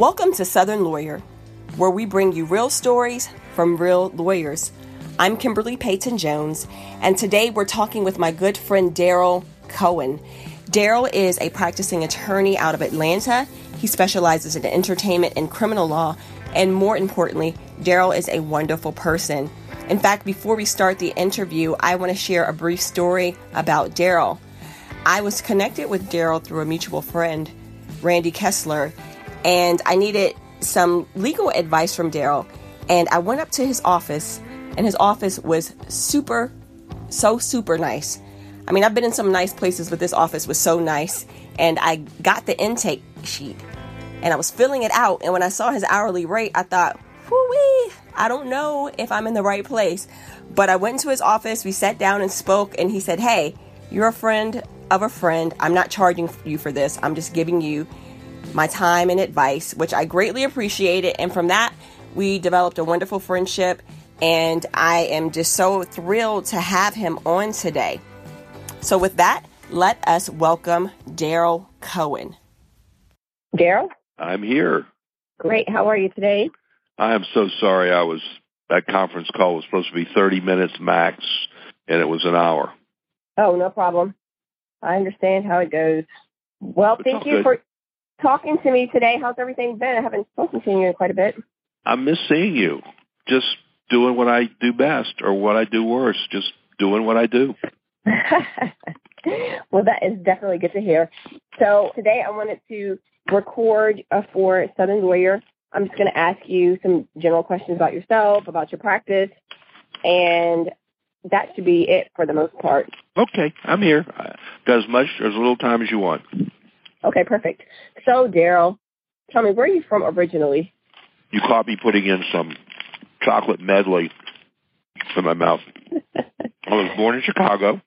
Welcome to Southern Lawyer, where we bring you real stories from real lawyers. I'm Kimberly Payton Jones, and today we're talking with my good friend Daryl Cohen. Daryl is a practicing attorney out of Atlanta. He specializes in entertainment and criminal law, and more importantly, Daryl is a wonderful person. In fact, before we start the interview, I want to share a brief story about Daryl. I was connected with Daryl through a mutual friend, Randy Kessler, and I needed some legal advice from Daryl. And I went up to his office, and his office was super, so super nice. I mean, I've been in some nice places, but this office was so nice. And I got the intake sheet, and I was filling it out. And when I saw his hourly rate, I thought, whoo I don't know if I'm in the right place. But I went into his office, we sat down and spoke, and he said, Hey, you're a friend of a friend. I'm not charging you for this. I'm just giving you my time and advice, which I greatly appreciated. And from that, we developed a wonderful friendship. And I am just so thrilled to have him on today. So, with that, let us welcome Daryl Cohen. Daryl? I'm here. Great. How are you today? I am so sorry. I was that conference call was supposed to be 30 minutes max, and it was an hour. Oh, no problem. I understand how it goes. Well, It's thank you good. for talking to me today. How's everything been? I haven't spoken to you in quite a bit. I miss seeing you. Just doing what I do best, or what I do worst. Just doing what I do. well, that is definitely good to hear. So today I wanted to record uh, for Southern Lawyer. I'm just going to ask you some general questions about yourself, about your practice, and that should be it for the most part. Okay, I'm here. Got as much or as little time as you want. Okay, perfect. So, Daryl, tell me, where are you from originally? You caught me putting in some chocolate medley in my mouth. I was born in Chicago,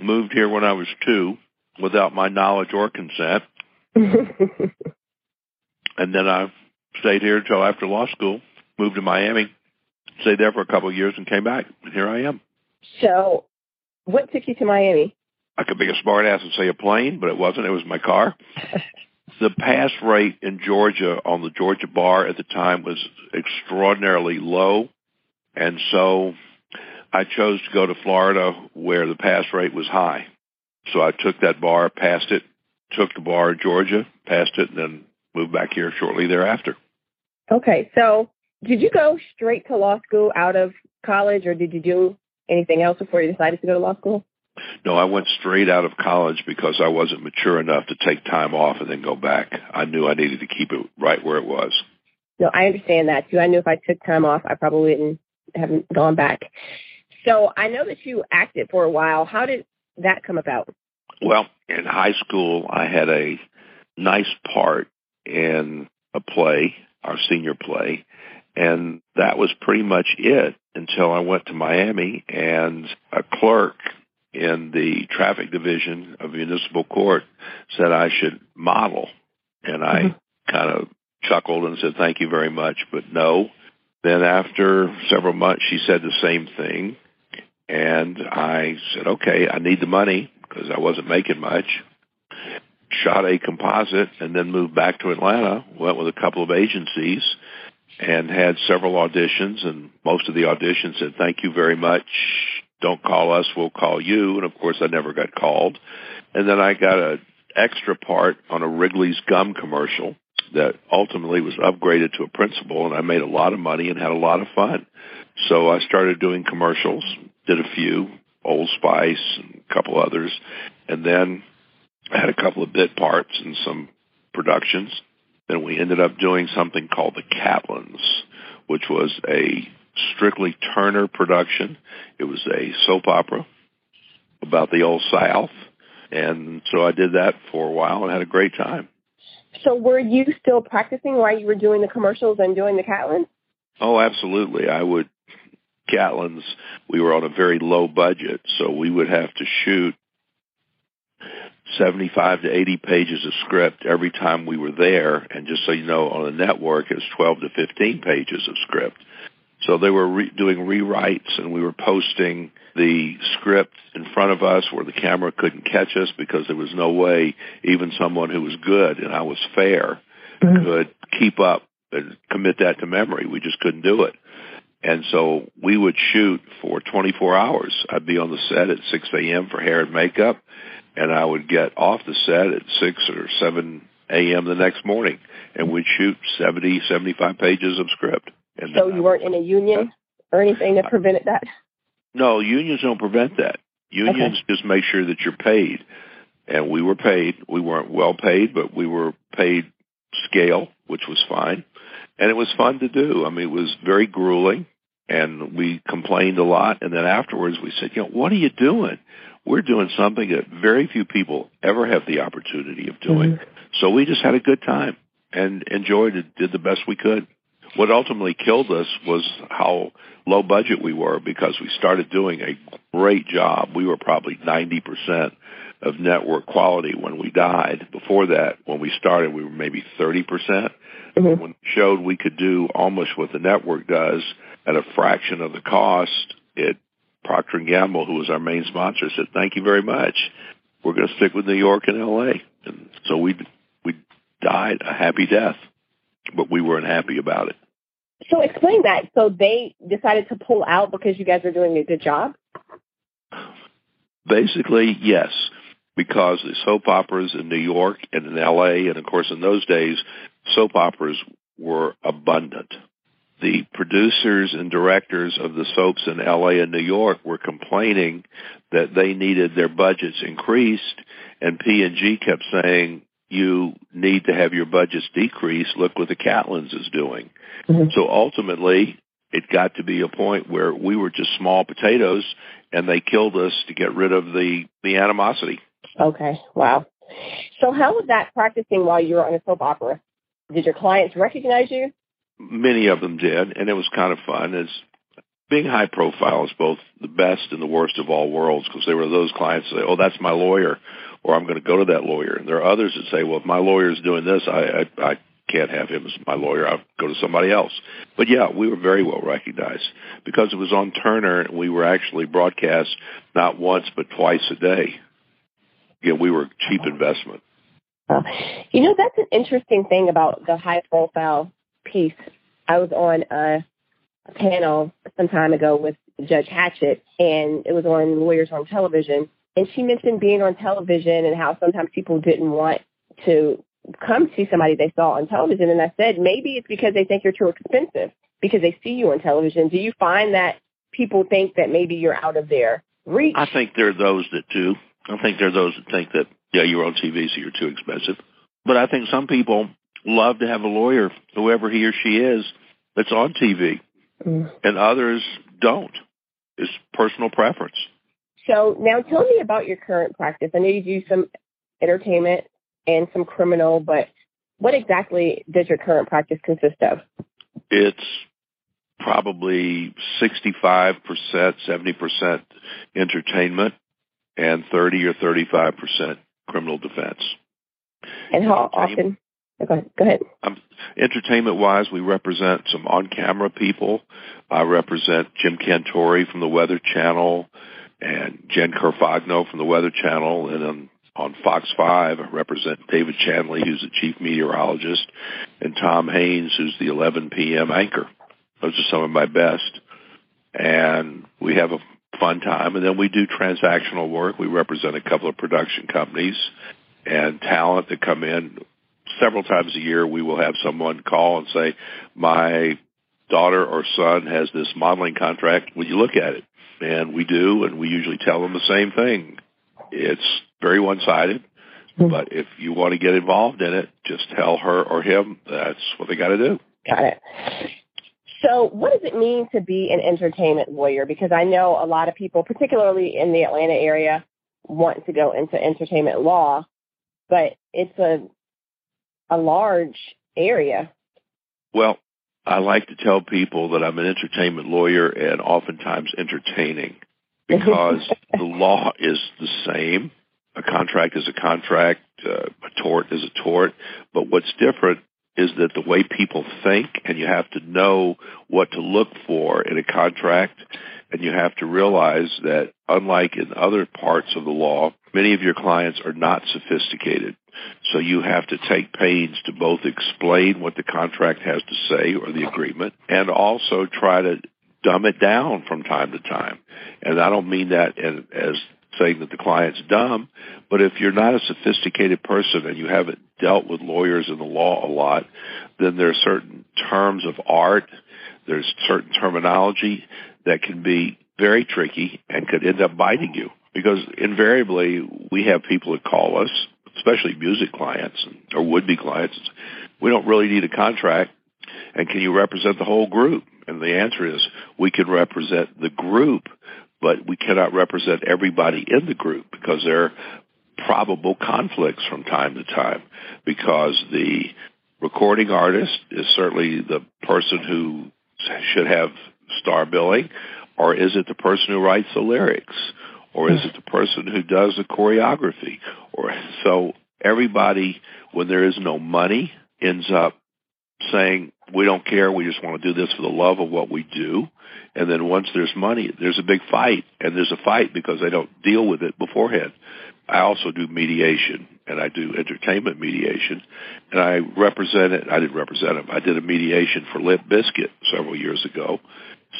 moved here when I was two, without my knowledge or consent, and then I stayed here until after law school. Moved to Miami, stayed there for a couple of years, and came back. And here I am. so, what took you to Miami? I could be a smart ass and say a plane, but it wasn't. It was my car. the pass rate in Georgia on the Georgia bar at the time was extraordinarily low. And so I chose to go to Florida where the pass rate was high. So I took that bar, passed it, took the bar in Georgia, passed it, and then moved back here shortly thereafter. Okay, so did you go straight to law school out of college, or did you do anything else before you decided to go to law school? No, I went straight out of college because I wasn't mature enough to take time off and then go back. I knew I needed to keep it right where it was. No, I understand that too. I knew if I took time off, I probably wouldn't haven't gone back. So I know that you acted for a while. How did that come about? Well, in high school, I had a nice part in a play, our senior play, and that was pretty much it until I went to Miami and a clerk in the traffic division of municipal court said I should model. And I Mhm. kind of chuckled and said, thank you very much, but no. Then after several months, she said the same thing. And I said, okay, I need the money because I wasn't making much. Shot a composite and then moved back to Atlanta, went with a couple of agencies and had several auditions and most of the auditions said, thank you very much. Don't call us, we'll call you. And of course I never got called. And then I got a extra part on a Wrigley's gum commercial that ultimately was upgraded to a principal and I made a lot of money and had a lot of fun. So I started doing commercials, did a few, Old Spice and a couple others, and then I had a couple of bit parts in some productions. Then we ended up doing something called the Catlins, which was a strictly Turner production. It was a soap opera about the old South. And so I did that for a while and had a great time. So were you still practicing while you were doing the commercials and doing the Catlin? Oh, absolutely. I would Catlins, we were on a very low budget, so we would have to shoot 75 to 80 pages of script every time we were there. And just so you know, on the network, it was 12 to 15 pages of script. So they were re- doing rewrites and we were posting the script in front of us where the camera couldn't catch us because there was no way even someone who was good and I was fair mm-hmm. could keep up and commit that to memory. We just couldn't do it. And so we would shoot for 24 hours. I'd be on the set at 6 a.m. for hair and makeup, and I would get off the set at 6 or 7 a.m. the next morning, and we'd shoot 70, 75 pages of script. And so you weren't in a union or anything that prevented that? No, unions don't prevent that. Unions okay. just make sure that you're paid. And we were paid. We weren't well paid, but we were paid scale, which was fine. And it was fun to do. I mean, it was very grueling and we complained a lot. And then afterwards we said, you know, what are you doing? We're doing something that very few people ever have the opportunity of doing. Mm-hmm. So we just had a good time and enjoyed it, did the best we could. What ultimately killed us was how low budget we were because we started doing a great job. We were probably 90% of network quality when we died. Before that, when we started, we were maybe 30%. mm hmm When we showed we could do almost what the network does at a fraction of the cost, it Procter and Gamble, who was our main sponsor, said, "Thank you very much. We're going to stick with New York and L.A." And so we we died a happy death, but we weren't happy about it. So explain that. So they decided to pull out because you guys are doing a good job? Basically, yes. Because the soap operas in New York and in LA, and of course in those days, soap operas were abundant. The producers and directors of the soaps in LA and New York were complaining that they needed their budgets increased, and P&G kept saying, you need to have your budgets decrease. Look what the Catlins is doing. Mm-hmm. So ultimately, it got to be a point where we were just small potatoes, and they killed us to get rid of the the animosity. Okay, wow. So how was that practicing while you were on a soap opera? Did your clients recognize you? Many of them did, and it was kind of fun. As being high profile is both the best and the worst of all worlds because there were those clients that say, "Oh, that's my lawyer," or "I'm going to go to that lawyer." And there are others that say, "Well, if my lawyer is doing this, I, I, I can't have him as my lawyer. I'll go to somebody else. But yeah, we were very well recognized because it was on Turner and we were actually broadcast not once but twice a day. Yeah, we were cheap investment. Uh, you know, that's an interesting thing about the high profile piece. I was on a, a panel some time ago with Judge Hatchett and it was on Lawyers on Television. And she mentioned being on television and how sometimes people didn't want to come see somebody they saw on television. And I said, maybe it's because they think you're too expensive because they see you on television. Do you find that people think that maybe you're out of their reach? I think there are those that do. I think there are those that think that, yeah, you're on TV, so you're too expensive. But I think some people love to have a lawyer, whoever he or she is, that's on TV. Mm. And others don't. It's personal preference. So now tell me about your current practice. I know you do some entertainment and some criminal, but what exactly does your current practice consist of? It's probably 65%, 70% entertainment and 30 or 35% criminal defense. And how often? Go ahead. Go ahead. Um, entertainment wise, we represent some on camera people. I represent Jim Cantore from the Weather Channel and Jen Carfagno from the Weather Channel. And um, on Fox 5 I represent David Chandley, who's the chief meteorologist, and Tom Haines, who's the 11 p.m. anchor. Those are some of my best. And we have a fun time. And then we do transactional work. We represent a couple of production companies and talent that come in. Several times a year, we will have someone call and say, my daughter or son has this modeling contract. Will you look at it? And we do, and we usually tell them the same thing. It's very one-sided. Mm-hmm. But if you want to get involved in it, just tell her or him that's what they got to do. Got it. So, what does it mean to be an entertainment lawyer? Because I know a lot of people, particularly in the Atlanta area, want to go into entertainment law, but it's a a large area. Well, I like to tell people that I'm an entertainment lawyer and oftentimes entertaining because the law is the same a contract is a contract, uh, a tort is a tort. But what's different is that the way people think, and you have to know what to look for in a contract, and you have to realize that unlike in other parts of the law, many of your clients are not sophisticated. So you have to take pains to both explain what the contract has to say or the agreement and also try to dumb it down from time to time. And I don't mean that as saying that the client's dumb, but if you're not a sophisticated person and you haven't dealt with lawyers in the law a lot, then there are certain terms of art, there's certain terminology that can be very tricky and could end up biting you. Because invariably we have people that call us, especially music clients or would-be clients. We don't really need a contract. And can you represent the whole group? And the answer is we can represent the group, but we cannot represent everybody in the group because there are probable conflicts from time to time because the recording artist is certainly the person who should have star billing or is it the person who writes the lyrics or is it the person who does the choreography? Or so everybody when there is no money ends up saying we don't care. We just want to do this for the love of what we do. And then once there's money there's a big fight and there's a fight because they don't deal with it beforehand. I also do mediation and i do entertainment mediation and i represented i didn't represent them i did a mediation for limp bizkit several years ago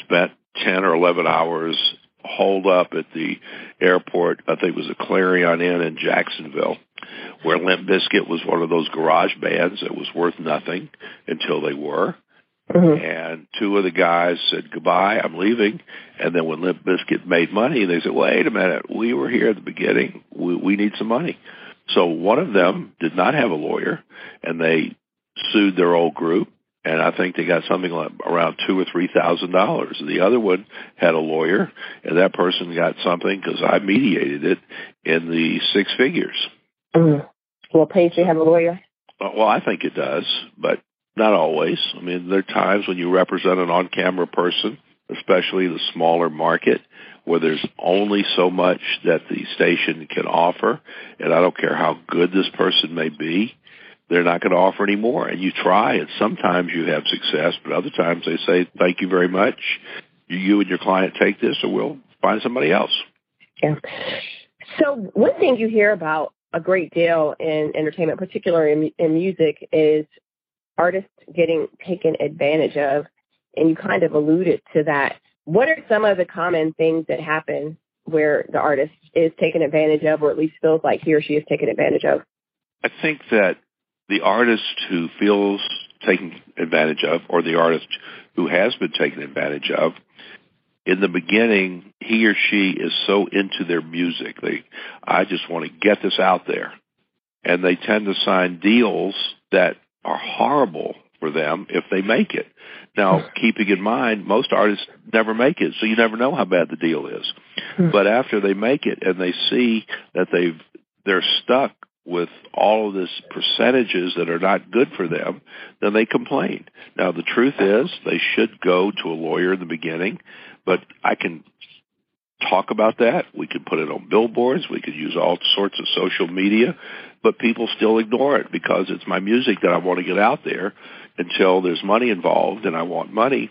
spent 10 or 11 hours holed up at the airport. I think it was a Clarion Inn in Jacksonville, where Limp Bizkit was one of those garage bands that was worth nothing until they were. Mm-hmm. And two of the guys said goodbye, I'm leaving. And then when Limp Bizkit made money, they said, wait a minute, we were here at the beginning. We, we need some money. So one of them did not have a lawyer, and they sued their old group and I think they got something like around two or three thousand dollars. The other one had a lawyer, and that person got something because I mediated it in the six figures. Mm. Well, Paige, you have a lawyer? Uh, well, I think it does, but not always. I mean, there are times when you represent an on-camera person, especially the smaller market, where there's only so much that the station can offer, and I don't care how good this person may be they're not going to offer any more. And you try, and sometimes you have success, but other times they say, thank you very much. You and your client take this, or we'll find somebody else. Yeah. So one thing you hear about a great deal in entertainment, particularly in, in music, is artists getting taken advantage of. And you kind of alluded to that. What are some of the common things that happen where the artist is taken advantage of, or at least feels like he or she is taken advantage of? I think that the artist who feels taken advantage of or the artist who has been taken advantage of in the beginning he or she is so into their music they i just want to get this out there. And they tend to sign deals that are horrible for them if they make it. Now keeping in mind most artists never make it so you never know how bad the deal is. Hmm. but after they make it and they see that they've they're stuck with all of this percentages that are not good for them, then they complain. Now the truth is they should go to a lawyer in the beginning, but I can talk about that. We can put it on billboards. We could use all sorts of social media, but people still ignore it because it's my music that I want to get out there until there's money involved and I want money.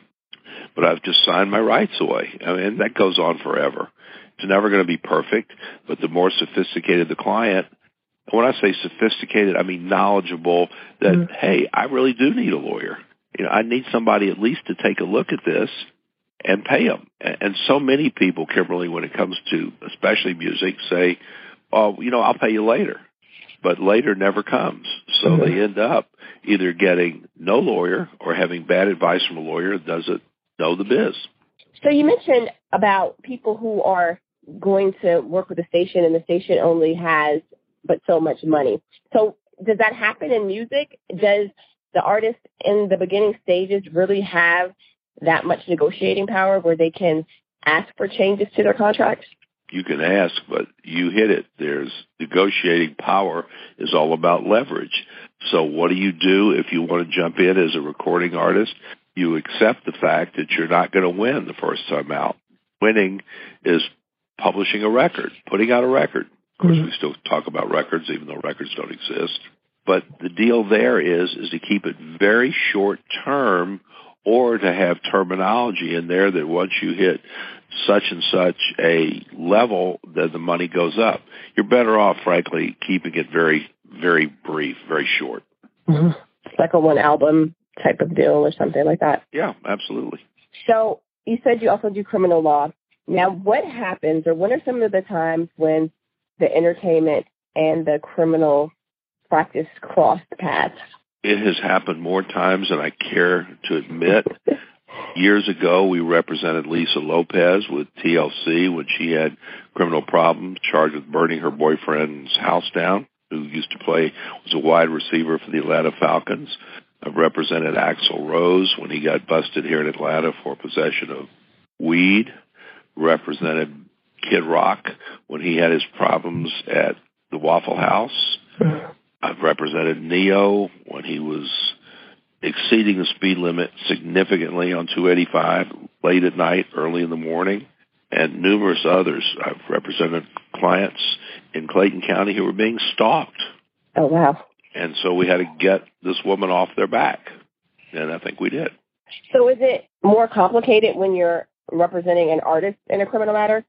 But I've just signed my rights away. I mean, that goes on forever. It's never going to be perfect, but the more sophisticated the client, when I say sophisticated, I mean knowledgeable that, mm-hmm. hey, I really do need a lawyer. You know, I need somebody at least to take a look at this and pay them. And so many people, Kimberly, when it comes to especially music, say, oh, you know, I'll pay you later. But later never comes. So mm-hmm. they end up either getting no lawyer or having bad advice from a lawyer that doesn't know the biz. So you mentioned about people who are going to work with the station and the station only has but so much money. So does that happen in music? Does the artist in the beginning stages really have that much negotiating power where they can ask for changes to their contracts? You can ask, but you hit it. There's negotiating power is all about leverage. So what do you do if you want to jump in as a recording artist? You accept the fact that you're not going to win the first time out. Winning is publishing a record, putting out a record. Of course, we still talk about records, even though records don't exist. But the deal there is is to keep it very short term, or to have terminology in there that once you hit such and such a level, then the money goes up. You're better off, frankly, keeping it very very brief, very short. Mm-hmm. Like a one album type of deal or something like that. Yeah, absolutely. So you said you also do criminal law. Now, what happens, or what are some of the times when the entertainment and the criminal practice cross paths? It has happened more times than I care to admit. Years ago, we represented Lisa Lopes with TLC when she had criminal problems, charged with burning her boyfriend's house down, who used to play, was a wide receiver for the Atlanta Falcons. I've represented Axl Rose when he got busted here in Atlanta for possession of weed. Represented Kid Rock when he had his problems at the Waffle House. I've represented Ne-Yo when he was exceeding the speed limit significantly on 285 late at night, early in the morning, and numerous others. I've represented clients in Clayton County who were being stalked. Oh, wow. And so we had to get this woman off their back. And I think we did. So is it more complicated when you're representing an artist in a criminal matter?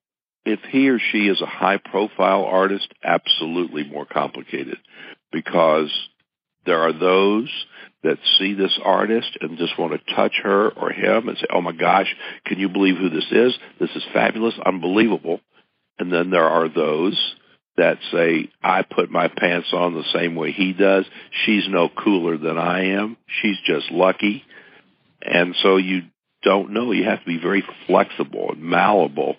If he or she is a high profile artist, absolutely more complicated because there are those that see this artist and just want to touch her or him and say, oh my gosh, can you believe who this is? This is fabulous, unbelievable. And then there are those that say, I put my pants on the same way he does. She's no cooler than I am. She's just lucky. And so you don't know. You have to be very flexible and malleable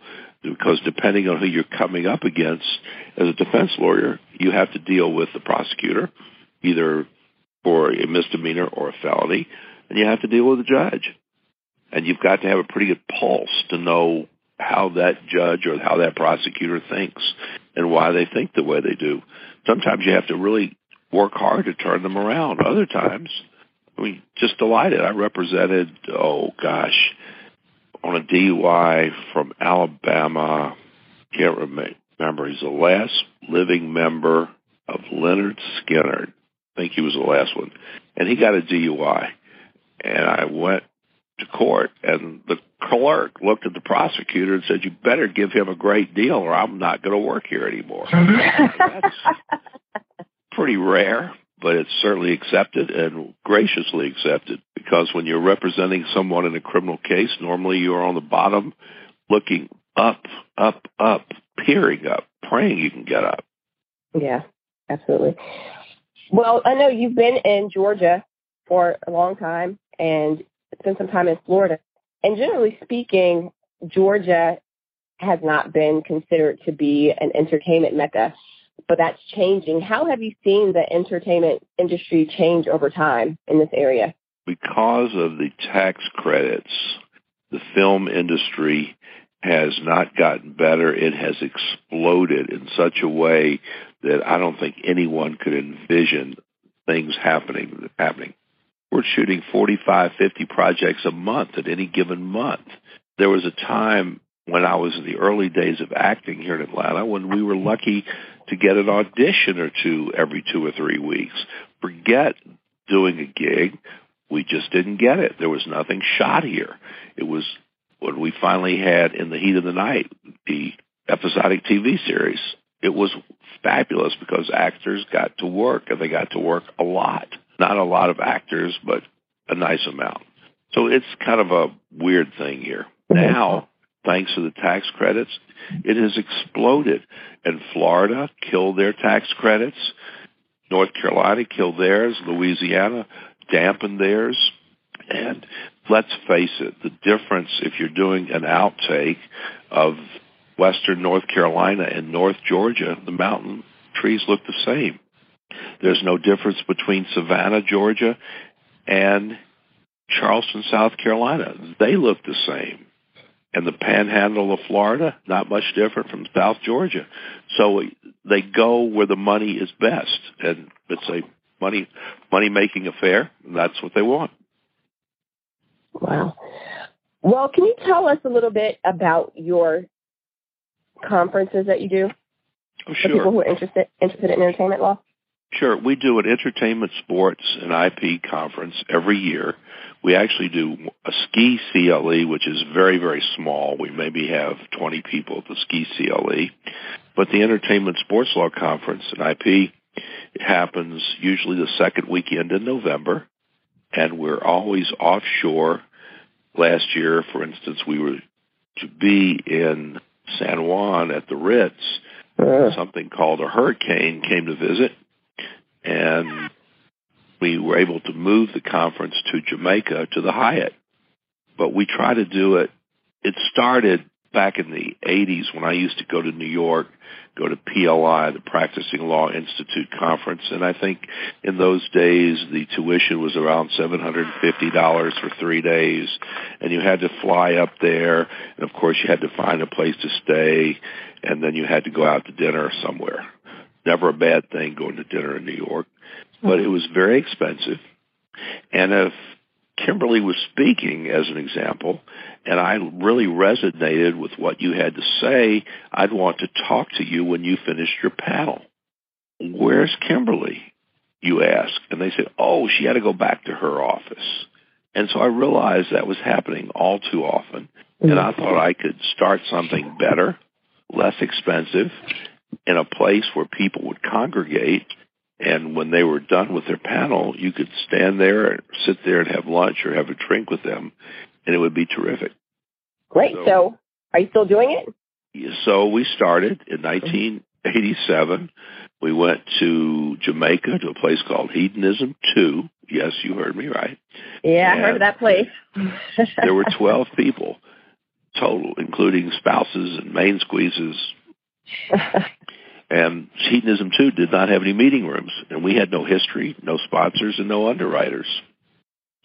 because depending on who you're coming up against as a defense lawyer, you have to deal with the prosecutor, either for a misdemeanor or a felony, and you have to deal with the judge. And you've got to have a pretty good pulse to know how that judge or how that prosecutor thinks and why they think the way they do. Sometimes you have to really work hard to turn them around. Other times, I mean, just delighted. I represented, oh gosh, on a DUI from Alabama. Can't remember. He's the last living member of Lynyrd Skynyrd. I think he was the last one. And he got a DUI. And I went to court and the clerk looked at the prosecutor and said, you better give him a great deal or I'm not going to work here anymore. That's pretty rare, but it's certainly accepted and graciously accepted because when you're representing someone in a criminal case, normally you're on the bottom looking up, up, up, peering up, praying you can get up. Yeah, absolutely. Well, I know you've been in Georgia for a long time and spent some time in Florida. And generally speaking, Georgia has not been considered to be an entertainment mecca, but that's changing. How have you seen the entertainment industry change over time in this area? Because of the tax credits, the film industry has not gotten better. It has exploded in such a way that I don't think anyone could envision things happening happening. We're shooting 45, 50 projects a month at any given month. There was a time when I was in the early days of acting here in Atlanta when we were lucky to get an audition or two every two or three weeks. Forget doing a gig. We just didn't get it. There was nothing shot here. It was what we finally had In the Heat of the Night, the episodic TV series. It was fabulous because actors got to work and they got to work a lot. Not a lot of actors, but a nice amount. So it's kind of a weird thing here. Now, thanks to the tax credits, it has exploded. And Florida killed their tax credits. North Carolina killed theirs. Louisiana dampened theirs. And let's face it, the difference if you're doing an outtake of western North Carolina and North Georgia, the mountain trees look the same. There's no difference between Savannah, Georgia and Charleston, South Carolina. They look the same. And the panhandle of Florida, not much different from South Georgia. So they go where the money is best. And it's a money money making affair. And that's what they want. Wow. Well, can you tell us a little bit about your conferences that you do Oh, for people who are interested interested in entertainment law? Sure. We do an entertainment, sports, and IP conference every year. We actually do a ski CLE, which is very, very small. We maybe have 20 people at the ski CLE. But the entertainment sports law conference and IP It happens usually the second weekend in November, and we're always offshore. Last year, for instance, we were to be in San Juan at the Ritz. Uh. Something called a hurricane came to visit, and we were able to move the conference to Jamaica to the Hyatt. But we try to do it. It started back in the 80s when I used to go to New York, go to PLI, the Practicing Law Institute conference, and I think in those days the tuition was around $750 for three days, and you had to fly up there, and of course you had to find a place to stay, and then you had to go out to dinner somewhere. Never a bad thing going to dinner in New York, but it was very expensive. And if Kimberly was speaking as an example, and I really resonated with what you had to say. I'd want to talk to you when you finished your panel. Where's Kimberly? You ask. And they said, oh, she had to go back to her office. And so I realized that was happening all too often. And I thought I could start something better, less expensive, in a place where people would congregate and when they were done with their panel, you could stand there and sit there and have lunch or have a drink with them, and it would be terrific. Great. So, so are you still doing it? So we started in 1987. We went to Jamaica to a place called Hedonism 2. Yes, you heard me right. Yeah, and I heard of that place. there were 12 people total, including spouses and main squeezes. And Hedonism 2 did not have any meeting rooms, and we had no history, no sponsors, and no underwriters.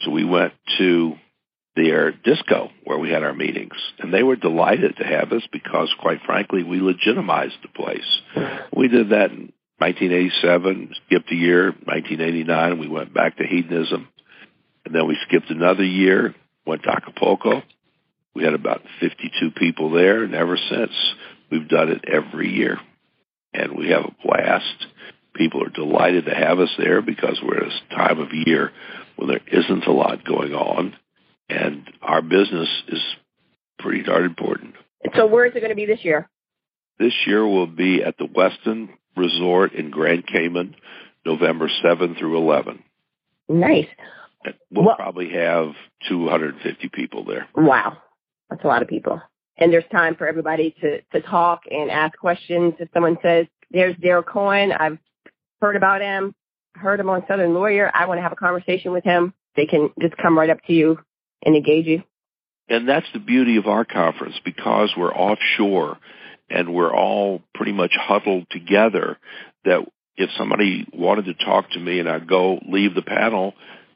So we went to their disco where we had our meetings, and they were delighted to have us because, quite frankly, we legitimized the place. We did that in 1987, skipped a year, 1989, we went back to hedonism, and then we skipped another year, went to Acapulco. We had about 52 people there, and ever since, we've done it every year and we have a blast. People are delighted to have us there because we're at a time of year when there isn't a lot going on, and our business is pretty darn important. So where is it going to be this year? This year will be at the Westin Resort in Grand Cayman, November 7 through 11. Nice. We'll well, probably have 250 people there. Wow. That's a lot of people and there's time for everybody to, to talk and ask questions. If someone says, there's Daryl Cohen, I've heard about him, heard him on Southern Lawyer, I want to have a conversation with him, they can just come right up to you and engage you. And that's the beauty of our conference because we're offshore and we're all pretty much huddled together that if somebody wanted to talk to me and I'd go leave the panel,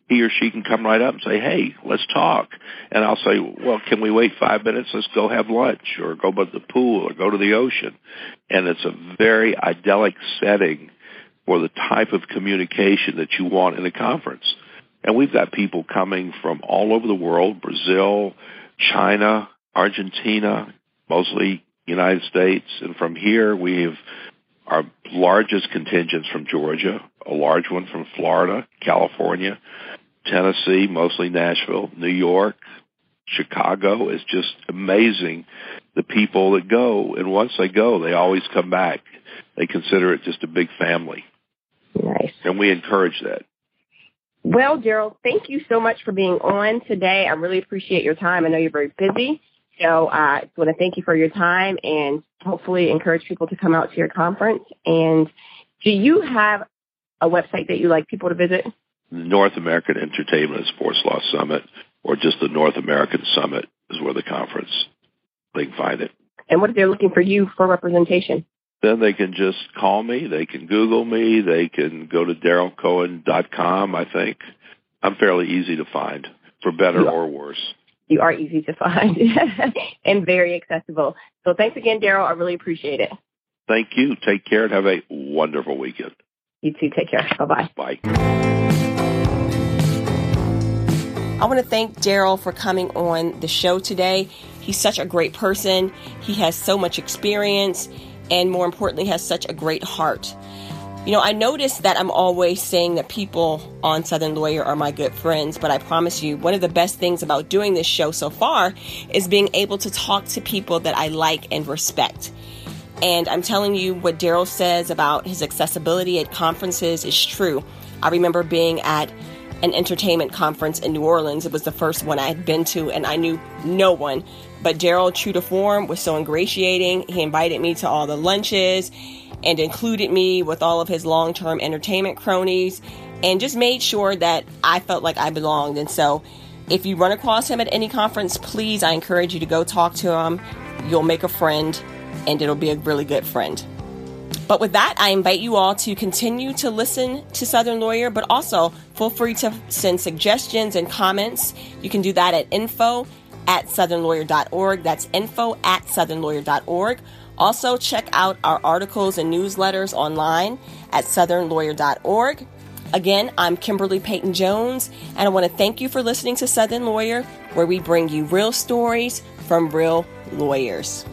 he or she can come right up and say, "Hey, let's talk." And I'll say, "Well, can we wait five minutes? Let's go have lunch, or go by the pool, or go to the ocean." And it's a very idyllic setting for the type of communication that you want in a conference. And we've got people coming from all over the world: Brazil, China, Argentina, mostly United States, and from here we have our largest contingents from Georgia, a large one from Florida, California, Tennessee, mostly Nashville, New York, Chicago. It's just amazing the people that go. And once they go, they always come back. They consider it just a big family. Nice. And we encourage that. Well, Gerald, thank you so much for being on today. I really appreciate your time. I know you're very busy. So uh, I just want to thank you for your time and hopefully encourage people to come out to your conference. And do you have a website that you like people to visit? North American Entertainment and Sports Law Summit, or just the North American Summit is where the conference they can find it. And what if they're looking for you for representation? Then they can just call me. They can Google me. They can go to darylcohen.com, I think. I'm fairly easy to find, for better or worse. You are easy to find and very accessible. So thanks again, Daryl. I really appreciate it. Thank you. Take care and have a wonderful weekend. You too. Take care. Bye-bye. Bye. I want to thank Daryl for coming on the show today. He's such a great person. He has so much experience and more importantly has such a great heart. You know, I notice that I'm always saying that people on Southern Lawyer are my good friends, but I promise you, one of the best things about doing this show so far is being able to talk to people that I like and respect. And I'm telling you, what Daryl says about his accessibility at conferences is true. I remember being at an entertainment conference in New Orleans. It was the first one I had been to, and I knew no one. But Daryl, true to form, was so ingratiating. He invited me to all the lunches and included me with all of his long term entertainment cronies and just made sure that I felt like I belonged. And so, if you run across him at any conference, please, I encourage you to go talk to him. You'll make a friend, and it'll be a really good friend. But with that, I invite you all to continue to listen to Southern Lawyer, but also feel free to send suggestions and comments. You can do that at info at southernlawyer.org. That's info at southernlawyer.org. Also, check out our articles and newsletters online at southernlawyer.org. Again, I'm Kimberly Peyton Jones, and I want to thank you for listening to Southern Lawyer, where we bring you real stories from real lawyers.